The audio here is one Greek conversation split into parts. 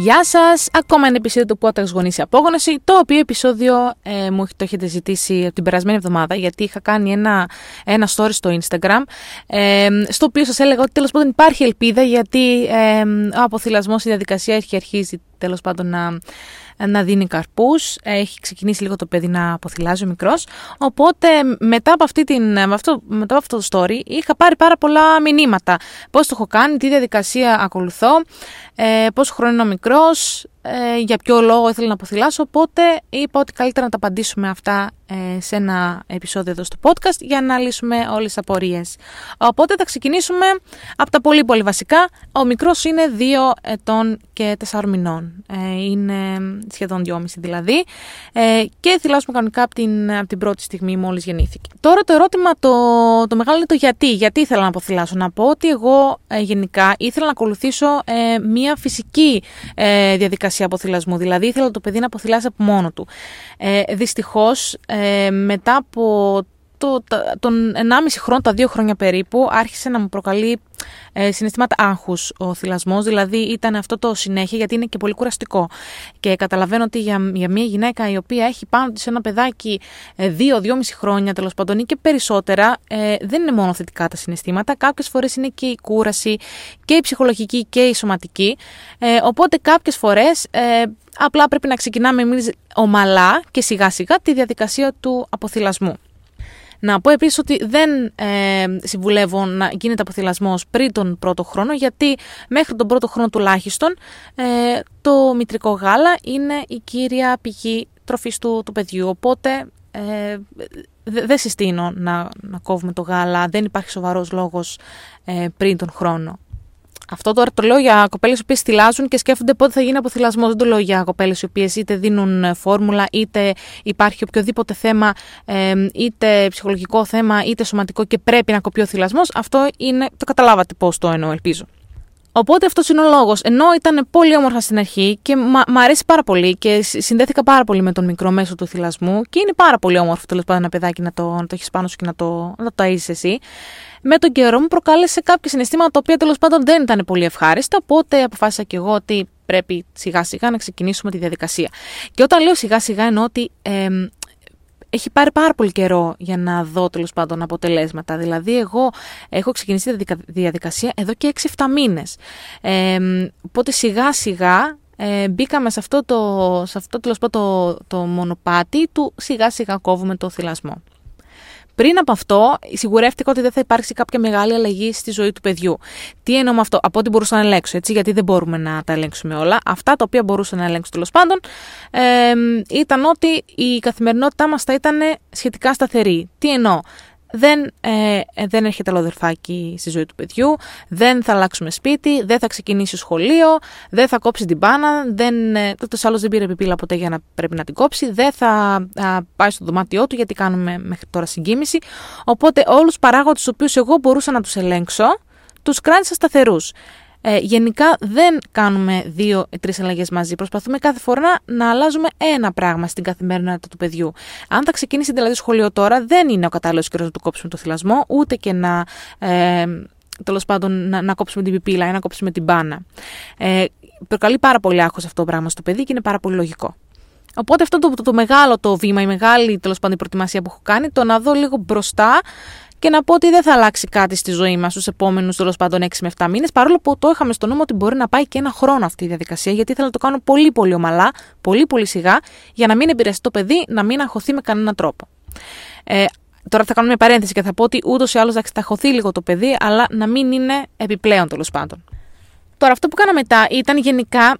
Γεια σας! Ακόμα ένα επεισόδιο του Podcast Γονείς Απόγνωση. Το οποίο επεισόδιο ε, μου το έχετε ζητήσει από την περασμένη εβδομάδα, γιατί είχα κάνει ένα, ένα story στο Instagram, ε, στο οποίο σας έλεγα ότι τέλος πάντων υπάρχει ελπίδα, γιατί ε, ο αποθυλασμός, η διαδικασία έχει αρχίσει τέλος πάντων να να δίνει καρπούς, έχει ξεκινήσει λίγο το παιδί να αποθυλάζει ο μικρός, οπότε μετά από, αυτή την, αυτό, μετά από αυτό το story είχα πάρει πάρα πολλά μηνύματα. Πώς το έχω κάνει, τι διαδικασία ακολουθώ, ε, πόσο χρόνο είναι ο μικρός, ε, για ποιο λόγο ήθελα να αποθυλάσω, οπότε είπα ότι καλύτερα να τα απαντήσουμε αυτά ε, σε ένα επεισόδιο εδώ στο podcast για να λύσουμε όλες τις απορίες. Οπότε θα ξεκινήσουμε από τα πολύ πολύ βασικά. Ο μικρός είναι 2 ετών και 4 μηνών. Ε, είναι σχεδόν 2,5 δηλαδή. Ε, και θυλάσουμε κανονικά από την, από την πρώτη στιγμή μόλις γεννήθηκε. Τώρα το ερώτημα το, το μεγάλο είναι το γιατί. Γιατί ήθελα να αποθυλάσω. Να πω ότι εγώ ε, γενικά ήθελα να ακολουθήσω ε, μια φυσική ε, διαδικασία αποθυλασμού. Δηλαδή ήθελα το παιδί να αποθυλάσει από μόνο του. Ε, δυστυχώς ε, μετά από το, τον 1,5 χρόνο, τα 2 χρόνια περίπου, άρχισε να μου προκαλεί ε, συναισθήματα άγχους ο θυλασμός, δηλαδή ήταν αυτό το συνέχεια γιατί είναι και πολύ κουραστικό. Και καταλαβαίνω ότι για, για μια γυναίκα η οποία έχει πάνω της ένα παιδάκι 2-2,5 ε, χρόνια τέλος πάντων ή και περισσότερα, ε, δεν είναι μόνο θετικά τα συναισθήματα, κάποιες φορές είναι και η κούραση και η ψυχολογική και η σωματική, ε, οπότε κάποιες φορές ε, απλά πρέπει να ξεκινάμε εμείς ομαλά και σιγά σιγά τη διαδικασία του αποθυλασμού. Να πω επίσης ότι δεν ε, συμβουλεύω να γίνεται αποθυλασμός πριν τον πρώτο χρόνο, γιατί μέχρι τον πρώτο χρόνο τουλάχιστον ε, το μητρικό γάλα είναι η κύρια πηγή τροφής του, του παιδιού. Οπότε ε, δεν συστήνω να, να κόβουμε το γάλα, δεν υπάρχει σοβαρός λόγος ε, πριν τον χρόνο. Αυτό τώρα το λέω για κοπέλες οι οποίες θυλάζουν και σκέφτονται πότε θα γίνει αποθυλασμό. Δεν το λέω για κοπέλες οι οποίες είτε δίνουν ε, φόρμουλα, είτε υπάρχει οποιοδήποτε θέμα, είτε ψυχολογικό θέμα, είτε σωματικό και πρέπει να κοπεί ο θυλασμός. Αυτό είναι. Το καταλάβατε πώς το εννοώ, ελπίζω. Οπότε αυτός είναι ο λόγος. Ενώ ήταν πολύ όμορφα στην αρχή και μου αρέσει πάρα πολύ και συνδέθηκα πάρα πολύ με τον μικρό μέσο του θυλασμού και είναι πάρα πολύ όμορφο τέλος πάντων ένα παιδάκι να το, να το έχεις πάνω σου και να το, να το ταΐζεις εσύ. Με τον καιρό μου προκάλεσε κάποια συναισθήματα τα οποία τέλος πάντων δεν ήταν πολύ ευχάριστα. Οπότε αποφάσισα και εγώ ότι πρέπει σιγά σιγά να ξεκινήσουμε τη διαδικασία. Και όταν λέω σιγά σιγά εννοώ ότι ε, έχει πάρει πάρα πολύ καιρό για να δω τέλος πάντων αποτελέσματα. Δηλαδή, εγώ έχω ξεκινήσει τη διαδικασία εδώ και 6-7 μήνες. Ε, οπότε σιγά σιγά ε, μπήκαμε σε αυτό, το, σε αυτό το, το μονοπάτι του σιγά σιγά κόβουμε το θυλασμό. Πριν από αυτό, σιγουρεύτηκα ότι δεν θα υπάρξει κάποια μεγάλη αλλαγή στη ζωή του παιδιού. Τι εννοώ με αυτό, από ό,τι μπορούσα να ελέγξω, έτσι, γιατί δεν μπορούμε να τα ελέγξουμε όλα. Αυτά τα οποία μπορούσα να ελέγξω τέλος πάντων ε, ήταν ότι η καθημερινότητά μας θα ήταν σχετικά σταθερή. Τι εννοώ, δεν, ε, δεν έρχεται άλλο αδερφάκι στη ζωή του παιδιού, δεν θα αλλάξουμε σπίτι, δεν θα ξεκινήσει σχολείο, δεν θα κόψει την μπάνα, δεν, ε, άλλο δεν πήρε επιπύλα ποτέ για να πρέπει να την κόψει, δεν θα α, πάει στο δωμάτιό του γιατί κάνουμε μέχρι τώρα συγκίνηση. Οπότε όλους τους παράγοντες του οποίους εγώ μπορούσα να τους ελέγξω, τους κράτησα σταθερούς. Ε, γενικά δεν κάνουμε δύο-τρει αλλαγές μαζί. Προσπαθούμε κάθε φορά να αλλάζουμε ένα πράγμα στην καθημερινότητα του παιδιού. Αν θα ξεκινήσει δηλαδή σχολείο τώρα, δεν είναι ο κατάλληλος καιρός να του κόψουμε το θυλασμό, ούτε και να. Ε, τέλος πάντων να, να κόψουμε την πιπίλα ή να κόψουμε την μπάνα. Ε, προκαλεί πάρα πολύ άγχος αυτό το πράγμα στο παιδί και είναι πάρα πολύ λογικό. Οπότε αυτό το, το, το μεγάλο το βήμα, η μεγάλη τέλος πάντων προετοιμασία που έχω κάνει, το να δω λίγο μπροστά και να πω ότι δεν θα αλλάξει κάτι στη ζωή μας στου επόμενους τέλος πάντων 6 με 7 μήνες, παρόλο που το είχαμε στο νόμο ότι μπορεί να πάει και ένα χρόνο αυτή η διαδικασία, γιατί ήθελα να το κάνω πολύ πολύ ομαλά, πολύ πολύ σιγά, για να μην επηρεαστεί το παιδί, να μην αγχωθεί με κανέναν τρόπο. Ε, Τώρα θα κάνω μια παρένθεση και θα πω ότι ούτως ή άλλως θα χωθεί λίγο το παιδί, αλλά να μην είναι επιπλέον τέλος πάντων. Τώρα, αυτό που κάνα μετά ήταν γενικά.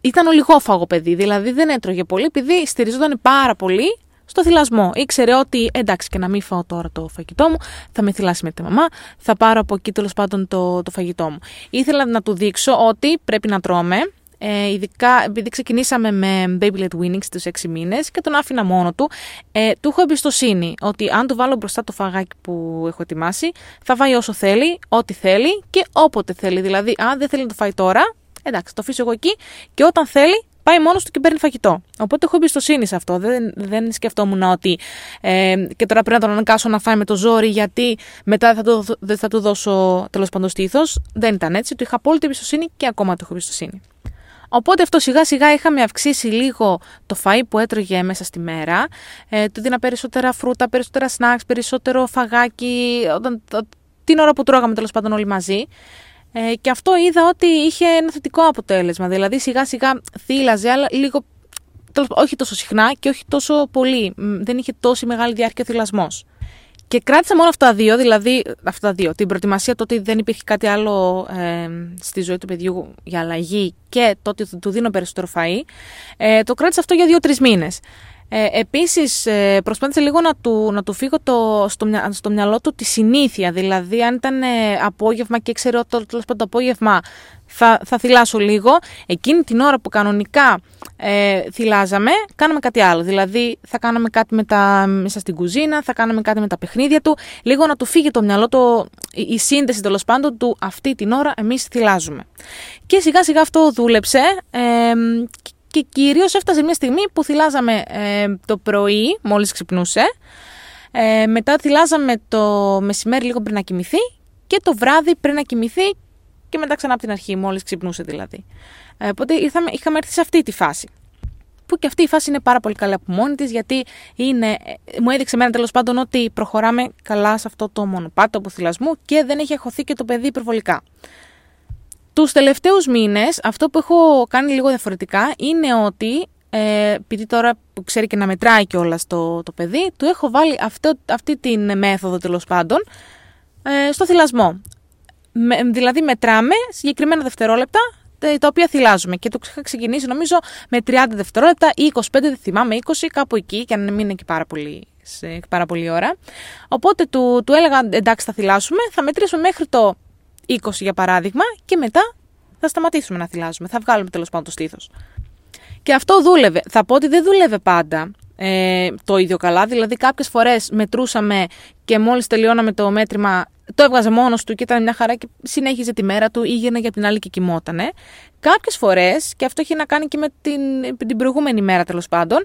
Ήταν ολιγόφαγο παιδί, δηλαδή δεν έτρωγε πολύ, επειδή στηριζόταν πάρα πολύ στο θυλασμό. Ήξερε ότι εντάξει και να μην φάω τώρα το φαγητό μου, θα με θυλάσει με τη μαμά, θα πάρω από εκεί τέλος πάντων το, το φαγητό μου. Ήθελα να του δείξω ότι πρέπει να τρώμε, ε, ειδικά επειδή ξεκινήσαμε με Baby Led Winning στους 6 μήνες και τον άφηνα μόνο του, ε, του έχω εμπιστοσύνη ότι αν του βάλω μπροστά το φαγάκι που έχω ετοιμάσει, θα φάει όσο θέλει, ό,τι θέλει και όποτε θέλει. Δηλαδή, αν δεν θέλει να το φάει τώρα, εντάξει, το αφήσω εγώ εκεί και όταν θέλει πάει μόνος του και παίρνει φαγητό. Οπότε έχω εμπιστοσύνη σε αυτό. Δεν, δεν σκεφτόμουν ότι ε, και τώρα πρέπει να τον αναγκάσω να φάει με το ζόρι, γιατί μετά θα το, δεν θα του δώσω τέλος πάντων στήθος. Δεν ήταν έτσι. Του είχα απόλυτη εμπιστοσύνη και ακόμα του έχω εμπιστοσύνη. Οπότε αυτό σιγά σιγά είχαμε αυξήσει λίγο το φαΐ που έτρωγε μέσα στη μέρα. Ε, του δίνα περισσότερα φρούτα, περισσότερα σνακς, περισσότερο φαγάκι, όταν, την ώρα που τρώγαμε τέλος πάντων όλοι μαζί. Ε, και αυτό είδα ότι είχε ένα θετικό αποτέλεσμα. Δηλαδή σιγά σιγά θύλαζε, αλλά λίγο, όχι τόσο συχνά και όχι τόσο πολύ. Δεν είχε τόση μεγάλη διάρκεια θυλασμός. Και κράτησα μόνο αυτά τα δύο, δηλαδή αυτά τα δύο. Την προετοιμασία το ότι δεν υπήρχε κάτι άλλο ε, στη ζωή του παιδιού για αλλαγή και το ότι του δίνω περισσότερο φαΐ. Ε, το κράτησα αυτό για δύο-τρεις μήνες. Ε, επίσης ε, προσπάθησα λίγο να του, να του φύγω το, στο, στο μυαλό του τη συνήθεια, δηλαδή αν ήταν ε, απόγευμα και ξέρω το, το, το απόγευμα θα, θα θυλάσω λίγο, εκείνη την ώρα που κανονικά ε, θυλάζαμε, κάναμε κάτι άλλο. Δηλαδή θα κάναμε κάτι με τα, μέσα στην κουζίνα, θα κάναμε κάτι με τα παιχνίδια του, λίγο να του φύγει το μυαλό, το, η σύνδεση τέλος πάντων του αυτή την ώρα εμείς θυλάζουμε. Και σιγά σιγά αυτό δούλεψε ε, και κυρίως έφτασε μια στιγμή που θυλάζαμε ε, το πρωί, μόλις ξυπνούσε. Ε, μετά θυλάζαμε το μεσημέρι λίγο πριν να κοιμηθεί και το βράδυ πριν να κοιμηθεί και μετά ξανά από την αρχή, μόλις ξυπνούσε δηλαδή. Ε, οπότε ήρθαμε, είχαμε έρθει σε αυτή τη φάση. Που και αυτή η φάση είναι πάρα πολύ καλή από μόνη της, γιατί είναι, ε, μου έδειξε εμένα τέλος πάντων ότι προχωράμε καλά σε αυτό το μονοπάτι του θυλασμού και δεν έχει αχωθεί και το παιδί υπερβολικά. Τους τελευταίους μήνες, αυτό που έχω κάνει λίγο διαφορετικά είναι ότι, ε, επειδή τώρα που ξέρει και να μετράει κιόλας το, το παιδί, του έχω βάλει αυτό, αυτή την μέθοδο τέλος πάντων ε, στο θυλασμό. Με, δηλαδή μετράμε συγκεκριμένα δευτερόλεπτα τα οποία θυλάζουμε και το είχα ξεκινήσει νομίζω με 30 δευτερόλεπτα ή 25, δεν θυμάμαι, 20, κάπου εκεί και αν μην είναι και πάρα πολύ, σε πάρα πολύ ώρα. Οπότε του, του έλεγα εντάξει θα θυλάσουμε, θα μετρήσουμε μέχρι το 20 για παράδειγμα και μετά θα σταματήσουμε να θυλάζουμε. Θα βγάλουμε τέλος πάντων το στήθος. Και αυτό δούλευε. Θα πω ότι δεν δούλευε πάντα ε, το ίδιο καλά. Δηλαδή, κάποιες φορές μετρούσαμε και μόλις τελειώναμε το μέτρημα, το έβγαζε μόνος του και ήταν μια χαρά και συνέχιζε τη μέρα του, ήγαινε για την άλλη και κοιμότανε. Κάποιες φορές, και αυτό έχει να κάνει και με την, την προηγούμενη μέρα τέλος πάντων,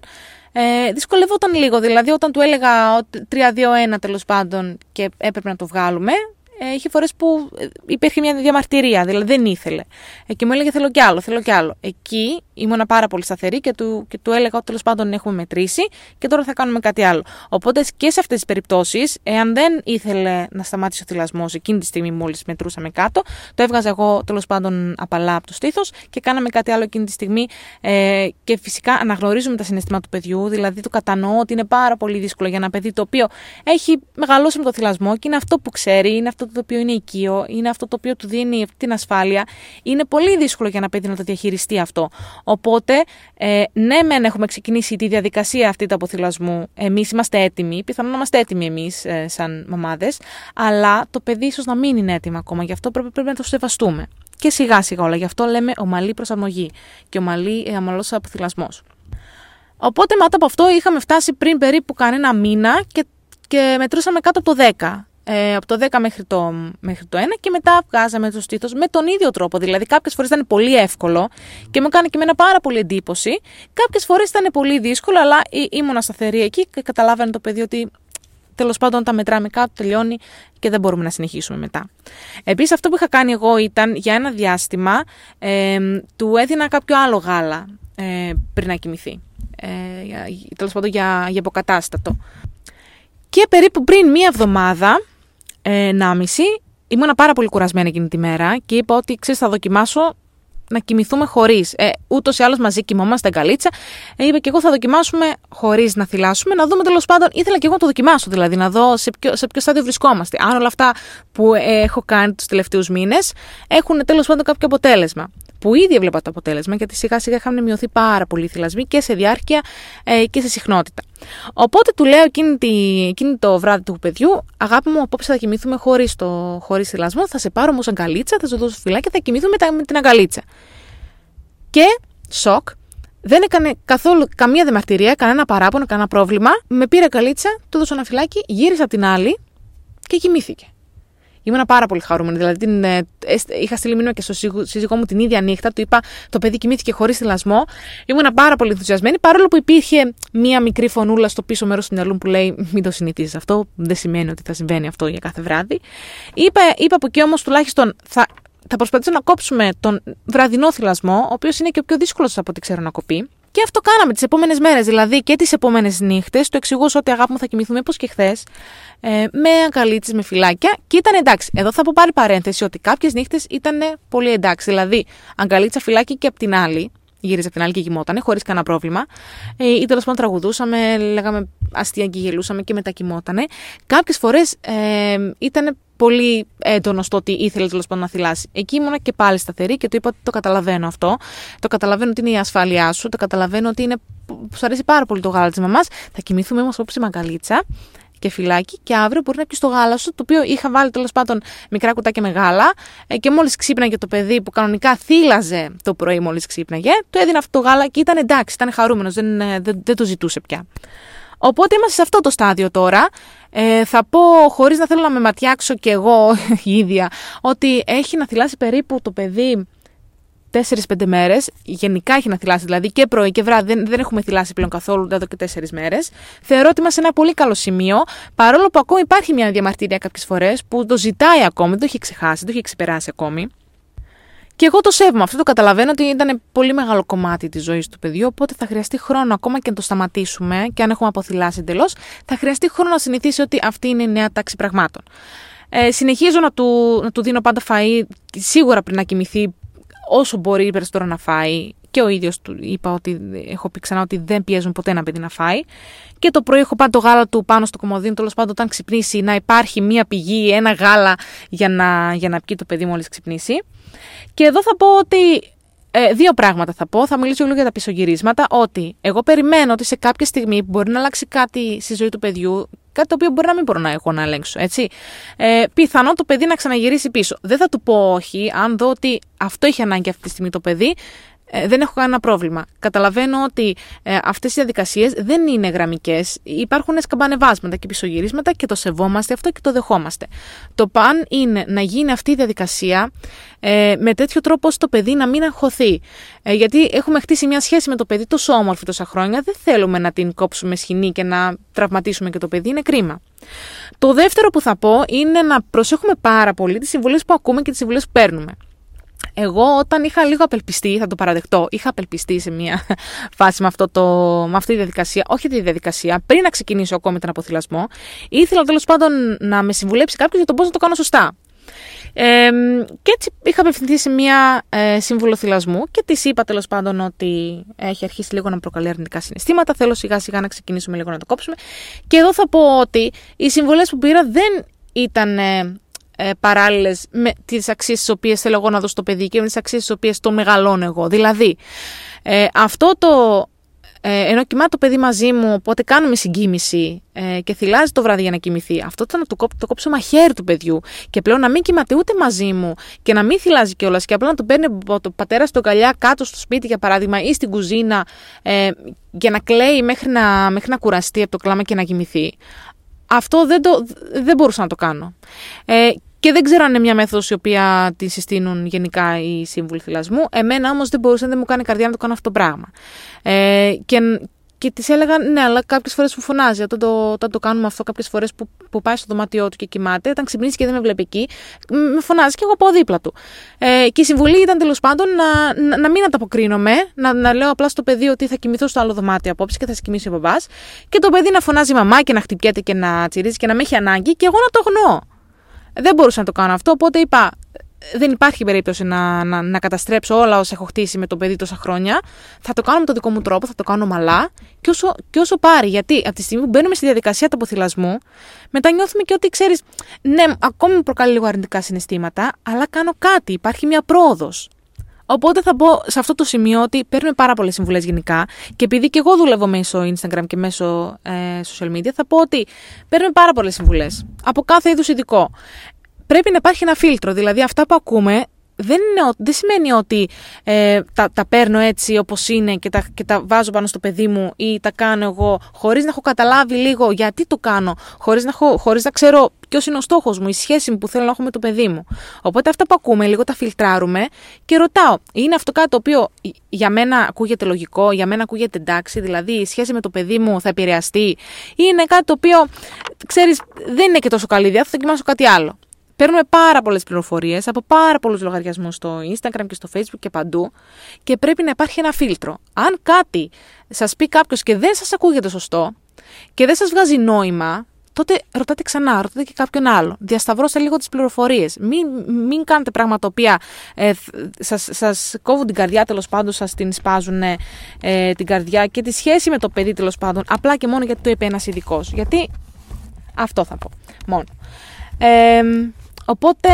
ε, δυσκολευόταν λίγο. Δηλαδή, όταν του έλεγα 3-2-1 τέλος πάντων και έπρεπε να το βγάλουμε, ε, είχε φορές που ε, υπήρχε μια διαμαρτυρία, δηλαδή δεν ήθελε. Ε, και μου έλεγε θέλω κι άλλο, θέλω κι άλλο. Εκεί ήμουνα πάρα πολύ σταθερή και του, και του έλεγα ότι τέλος πάντων έχουμε μετρήσει και τώρα θα κάνουμε κάτι άλλο. Οπότε και σε αυτές τις περιπτώσεις, εάν δεν ήθελε να σταμάτησε ο θυλασμός εκείνη τη στιγμή μόλις μετρούσαμε κάτω, το έβγαζα εγώ τέλος πάντων απαλά από το στήθος και κάναμε κάτι άλλο εκείνη τη στιγμή. Ε, και φυσικά αναγνωρίζουμε τα συναισθήματα του παιδιού, δηλαδή το κατανοώ ότι είναι πάρα πολύ δύσκολο για ένα παιδί το οποίο έχει μεγαλώσει με το θυλασμό και είναι αυτό που ξέρει, είναι αυτό το οποίο είναι οικείο, είναι αυτό το οποίο του δίνει την ασφάλεια. Είναι πολύ δύσκολο για ένα παιδί να το διαχειριστεί αυτό. Οπότε, ε, ναι, μεν έχουμε ξεκινήσει τη διαδικασία αυτή του αποθυλασμού. Εμείς είμαστε έτοιμοι, πιθανόν να είμαστε έτοιμοι εμείς ε, σαν μαμάδες, αλλά το παιδί ίσως να μην είναι έτοιμο ακόμα. Γι' αυτό πρέπει, πρέπει να το σεβαστούμε. Και σιγά σιγά όλα. Γι' αυτό λέμε ομαλή προσαρμογή και ομαλή ε, αποθυλασμός. Οπότε μετά από αυτό είχαμε φτάσει πριν περίπου κανένα μήνα και, και μετρούσαμε κάτω από το 10 ε, από το 10 μέχρι το, μέχρι το 1 και μετά βγάζαμε το στήθος με τον ίδιο τρόπο. Δηλαδή κάποιες φορές ήταν πολύ εύκολο και μου κάνει και εμένα πάρα πολύ εντύπωση. Κάποιες φορές ήταν πολύ δύσκολο αλλά ή, ήμουν σταθερή εκεί και καταλάβαινε το παιδί ότι τέλος πάντων τα μετράμε κάτω, τελειώνει και δεν μπορούμε να συνεχίσουμε μετά. Επίσης, αυτό που είχα κάνει εγώ ήταν για ένα διάστημα ε, του έδινα κάποιο άλλο γάλα ε, πριν να κοιμηθεί. Ε, τέλος πάντων για, για αποκατάστατο. Και περίπου πριν μία εβδομάδα 1,5. Ήμουνα πάρα πολύ κουρασμένη εκείνη τη μέρα και είπα ότι ξέρεις, θα δοκιμάσω να κοιμηθούμε χωρίς. Ε, Ούτως ή άλλως μαζί κοιμόμαστε αγκαλίτσα. Ε, είπα και εγώ θα δοκιμάσουμε χωρίς να θυλάσουμε, να δούμε τέλος πάντων. Ήθελα και εγώ να το δοκιμάσω, δηλαδή να δω σε ποιο, σε ποιο στάδιο βρισκόμαστε. Αν όλα αυτά που ε, έχω κάνει τους τελευταίους μήνες έχουν τέλος πάντων κάποιο αποτέλεσμα που ήδη έβλεπα το αποτέλεσμα, γιατί σιγά σιγά είχαν μειωθεί πάρα πολύ οι θυλασμοί και σε διάρκεια ε, και σε συχνότητα. Οπότε του λέω εκείνη, τη, εκείνη το βράδυ του παιδιού, αγάπη μου, απόψε θα κοιμηθούμε χωρίς χωρίς θυλασμό, θα σε πάρω όμως αγκαλίτσα, θα σου δώσω φυλάκι και θα κοιμηθούμε με, την αγκαλίτσα. Και σοκ, δεν έκανε καθόλου καμία δεμαρτυρία, κανένα παράπονο, κανένα πρόβλημα. Με πήρε αγκαλίτσα, του δώσα ένα φυλάκι, γύρισα από την άλλη και κοιμήθηκε. Ήμουν πάρα πολύ χαρούμενη. Δηλαδή, την, ε, είχα στείλει μήνυμα και στο σύζυγό μου την ίδια νύχτα. Του είπα: Το παιδί κοιμήθηκε χωρίς θυλασμό. Ήμουν πάρα πολύ ενθουσιασμένη, παρόλο που υπήρχε μία μικρή φωνούλα στο πίσω μέρος του μυαλού που λέει: Μην το συνηθίζεις αυτό. Δεν σημαίνει ότι θα συμβαίνει αυτό για κάθε βράδυ. Είπα, είπα από εκεί όμως τουλάχιστον θα, θα προσπαθήσω να κόψουμε τον βραδινό θυλασμό, ο οποίος είναι και ο πιο δύσκολος από ό,τι ξέρω να κοπεί. Και αυτό κάναμε τις επόμενες μέρες, δηλαδή και τις επόμενες νύχτες. Το εξηγώ ότι αγάπη μου θα κοιμηθούμε όπω και χθες, ε, με αγκαλίτσε, με φυλάκια. Και ήταν εντάξει. Εδώ θα πω πάλι παρένθεση ότι κάποιες νύχτες ήταν πολύ εντάξει. Δηλαδή, αγκαλίτσα, φυλάκι και απ' την άλλη, γύριζε από την άλλη και κοιμότανε, χωρίς κανένα πρόβλημα. Ε, ή τέλος πάντων τραγουδούσαμε, λέγαμε αστεία και γελούσαμε και μετά κοιμότανε. Κάποιες φορές ε, ήταν πολύ έντονος στο ότι ήθελε τέλος πάντων να θυλάσει. Εκεί ήμουνα και πάλι σταθερή και του είπα ότι το καταλαβαίνω αυτό. Το καταλαβαίνω ότι είναι η ασφάλειά σου. Το καταλαβαίνω ότι είναι. Σου αρέσει πάρα πολύ το γάλα της μαμάς. Θα κοιμηθούμε όμως όπως η μαγκαλίτσα και φυλάκι και αύριο μπορεί να πιεις το γάλα σου, το οποίο είχα βάλει τέλος πάντων μικρά κουτάκια με γάλα ε, και μόλις ξύπναγε το παιδί που κανονικά θύλαζε το πρωί μόλις ξύπναγε, του έδινα αυτό το γάλα και ήταν εντάξει, ήταν χαρούμενος, δεν, ε, δεν, δεν το ζητούσε πια. Οπότε είμαστε σε αυτό το στάδιο τώρα. Ε, θα πω, χωρίς να θέλω να με ματιάξω κι εγώ η ίδια, ότι έχει να θυλάσει περίπου το παιδί 4-5 μέρες. Γενικά έχει να θυλάσει, δηλαδή και πρωί και βράδυ. Δεν, δεν έχουμε θυλάσει πλέον καθόλου εδώ και 4 μέρες. Θεωρώ ότι είμαστε σε ένα πολύ καλό σημείο, παρόλο που ακόμη υπάρχει μια διαμαρτυρία κάποιες φορές που το ζητάει ακόμη, δεν το έχει ξεχάσει, δεν το έχει ξεπεράσει ακόμη. Και εγώ το σέβομαι. Αυτό το καταλαβαίνω ότι ήταν πολύ μεγάλο κομμάτι της ζωής του παιδιού. Οπότε θα χρειαστεί χρόνο ακόμα και να το σταματήσουμε. Και αν έχουμε αποθυλάσει εντελώς, θα χρειαστεί χρόνο να συνηθίσει ότι αυτή είναι η νέα τάξη πραγμάτων. Ε, συνεχίζω να του, να του δίνω πάντα φαΐ, σίγουρα πριν να κοιμηθεί όσο μπορεί περισσότερο να φάει. Και ο ίδιος του είπα ότι έχω πει ξανά ότι δεν πιέζουν ποτέ ένα παιδί να φάει. Και το πρωί έχω πάντα το γάλα του πάνω στο κομμωδίνο. Τέλος πάντων, όταν ξυπνήσει, να υπάρχει μία πηγή, ένα γάλα για να, για να πιει το παιδί μόλις ξυπνήσει. Και εδώ θα πω ότι. Ε, δύο πράγματα θα πω. Θα μιλήσω λίγο για τα πισωγυρίσματα. Ότι εγώ περιμένω ότι σε κάποια στιγμή που μπορεί να αλλάξει κάτι στη ζωή του παιδιού, κάτι το οποίο μπορεί να μην μπορώ να έχω να ελέγξω, έτσι. Ε, πιθανό το παιδί να ξαναγυρίσει πίσω. Δεν θα του πω όχι, αν δω ότι αυτό έχει ανάγκη αυτή τη στιγμή το παιδί, ε, δεν έχω κανένα πρόβλημα. Καταλαβαίνω ότι ε, αυτές οι διαδικασίες δεν είναι γραμμικές. Υπάρχουν σκαμπανεβάσματα και πισωγυρίσματα και το σεβόμαστε αυτό και το δεχόμαστε. Το παν είναι να γίνει αυτή η διαδικασία ε, με τέτοιο τρόπο ώστε το παιδί να μην αγχωθεί. Ε, γιατί έχουμε χτίσει μια σχέση με το παιδί τόσο όμορφη τόσα χρόνια, δεν θέλουμε να την κόψουμε σχοινή και να τραυματίσουμε και το παιδί, είναι κρίμα. Το δεύτερο που θα πω είναι να προσέχουμε πάρα πολύ τις συμβουλές που ακούμε και τις συμβουλές που παίρνουμε. Εγώ όταν είχα λίγο απελπιστεί, θα το παραδεχτώ, είχα απελπιστεί σε μια φάση με, αυτό το, με αυτή τη διαδικασία, όχι τη διαδικασία, πριν να ξεκινήσω ακόμη τον αποθυλασμό, ήθελα τέλος πάντων να με συμβουλέψει κάποιος για το πώς να το κάνω σωστά. Ε, και έτσι είχα απευθυνθεί σε μια ε, σύμβουλο θυλασμού και της είπα τέλος πάντων ότι έχει αρχίσει λίγο να προκαλεί αρνητικά συναισθήματα. Θέλω σιγά σιγά να ξεκινήσουμε λίγο να το κόψουμε. Και εδώ θα πω ότι οι συμβουλές που πήρα δεν ήταν ε, παράλληλες με τις αξίες τις οποίες θέλω εγώ να δώσω στο παιδί και με τις αξίες τις οποίες τον μεγαλώνω εγώ. Δηλαδή, ε, αυτό το. Ε, ενώ κοιμάται το παιδί μαζί μου, οπότε κάνουμε συγκίνηση ε, και θυλάζει το βράδυ για να κοιμηθεί. Αυτό ήταν να το, κόψω, το κόψω μαχαίρι του παιδιού. Και πλέον να μην κοιμάται ούτε μαζί μου και να μην θυλάζει κιόλας και απλά να το παίρνει το πατέρα στο καλιά κάτω στο σπίτι, για παράδειγμα, ή στην κουζίνα ε, για να κλαίει μέχρι να, μέχρι να κουραστεί από το κλάμα και να κοιμηθεί. Αυτό δεν, το, δεν μπορούσα να το κάνω. Ε, και δεν ξέρω αν είναι μια μέθοδος η οποία τη συστήνουν γενικά οι σύμβουλοι θυλασμού. Εμένα όμως δεν μπορούσε, δεν μου κάνει καρδιά να το κάνω αυτό το πράγμα. Ε, και, και της έλεγα, ναι, αλλά κάποιες φορές μου φωνάζει. Όταν το, όταν το κάνουμε αυτό, κάποιες φορές που, που πάει στο δωμάτιό του και κοιμάται, όταν ξυπνήσει και δεν με βλέπει εκεί, με φωνάζει και εγώ από δίπλα του. Ε, και η συμβουλή ήταν τέλος πάντων να, να, να, μην ανταποκρίνομαι, να, να λέω απλά στο παιδί ότι θα κοιμηθώ στο άλλο δωμάτιο απόψε και θα σε κοιμήσει ο μπαμπά. Και το παιδί να φωνάζει μαμά και να χτυπιέται και να τσιρίζει και να με έχει ανάγκη και εγώ να το γνώ. Δεν μπορούσα να το κάνω αυτό, οπότε είπα δεν υπάρχει περίπτωση να, να, να καταστρέψω όλα όσα έχω χτίσει με το παιδί τόσα χρόνια. Θα το κάνω με τον δικό μου τρόπο, θα το κάνω μαλά και όσο, και όσο πάρει. Γιατί από τη στιγμή που μπαίνουμε στη διαδικασία του αποθυλασμού, μετά νιώθουμε και ότι ξέρεις, ναι, ακόμη μου προκαλεί λίγο αρνητικά συναισθήματα, αλλά κάνω κάτι. Υπάρχει μια πρόοδος. Οπότε θα πω σε αυτό το σημείο ότι παίρνουμε πάρα πολλές συμβουλές γενικά και επειδή και εγώ δουλεύω μέσω Instagram και μέσω ε, social media, θα πω ότι παίρνουμε πάρα πολλές συμβουλές από κάθε είδους ειδικό. Πρέπει να υπάρχει ένα φίλτρο, δηλαδή αυτά που ακούμε δεν, είναι, δεν σημαίνει ότι ε, τα, τα παίρνω έτσι όπως είναι και τα, και τα βάζω πάνω στο παιδί μου ή τα κάνω εγώ χωρίς να έχω καταλάβει λίγο γιατί το κάνω, χωρίς να, έχω, χωρίς να ξέρω ποιος είναι ο στόχος μου, η σχέση μου που θέλω να έχω με το παιδί μου. Οπότε αυτά που ακούμε λίγο τα φιλτράρουμε και ρωτάω, είναι αυτό κάτι το οποίο για μένα ακούγεται λογικό, για μένα ακούγεται εντάξει, δηλαδή η σχέση με το παιδί μου θα επηρεαστεί ή είναι κάτι το οποίο, ξέρεις, δεν είναι και τόσο καλή ιδέα, θα δοκιμάσω κάτι άλλο. Παίρνουμε πάρα πολλές πληροφορίες από πάρα πολλούς λογαριασμούς στο Instagram και στο Facebook και παντού και πρέπει να υπάρχει ένα φίλτρο. Αν κάτι σας πει κάποιος και δεν σας ακούγεται σωστό και δεν σας βγάζει νόημα, τότε ρωτάτε ξανά, ρωτάτε και κάποιον άλλο. Διασταυρώστε λίγο τις πληροφορίες. Μην, μην κάνετε πράγματα τα οποία ε, σας, σας κόβουν την καρδιά, τέλος πάντων σας την σπάζουν ε, την καρδιά και τη σχέση με το παιδί τέλος πάντων, απλά και μόνο γιατί το είπε ένας ειδικός. Γιατί αυτό θα πω. Μόνο. Ε, οπότε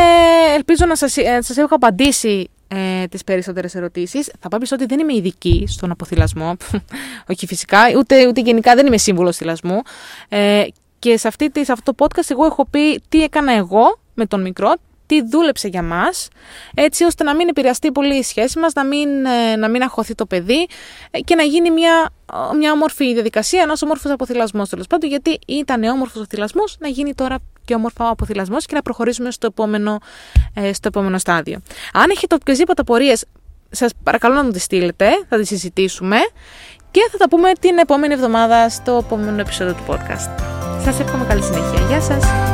ελπίζω να σας, ε, σας έχω απαντήσει ε, τις περισσότερες ερωτήσεις. Θα πω ότι δεν είμαι ειδική στον αποθυλασμό, όχι φυσικά, ούτε, ούτε γενικά δεν είμαι σύμβουλος θυλασμού. Ε, και σε, αυτή, σε αυτό το podcast εγώ έχω πει τι έκανα εγώ με τον μικρό, τι δούλεψε για μας, έτσι ώστε να μην επηρεαστεί πολύ η σχέση μας, να μην, ε, να μην αχωθεί το παιδί ε, και να γίνει μια, μια όμορφη διαδικασία, ένας όμορφος αποθυλασμός τέλος πάντων, γιατί ήταν όμορφος ο θυλασμός, να γίνει τώρα και όμορφο αποθυλασμός και να προχωρήσουμε στο επόμενο, ε, στο επόμενο στάδιο. Αν έχετε οποιασδήποτε απορίες, σας παρακαλώ να μου τις στείλετε, θα τις συζητήσουμε και θα τα πούμε την επόμενη εβδομάδα στο επόμενο επεισόδιο του podcast. Σας εύχομαι καλή συνέχεια. Γεια σας!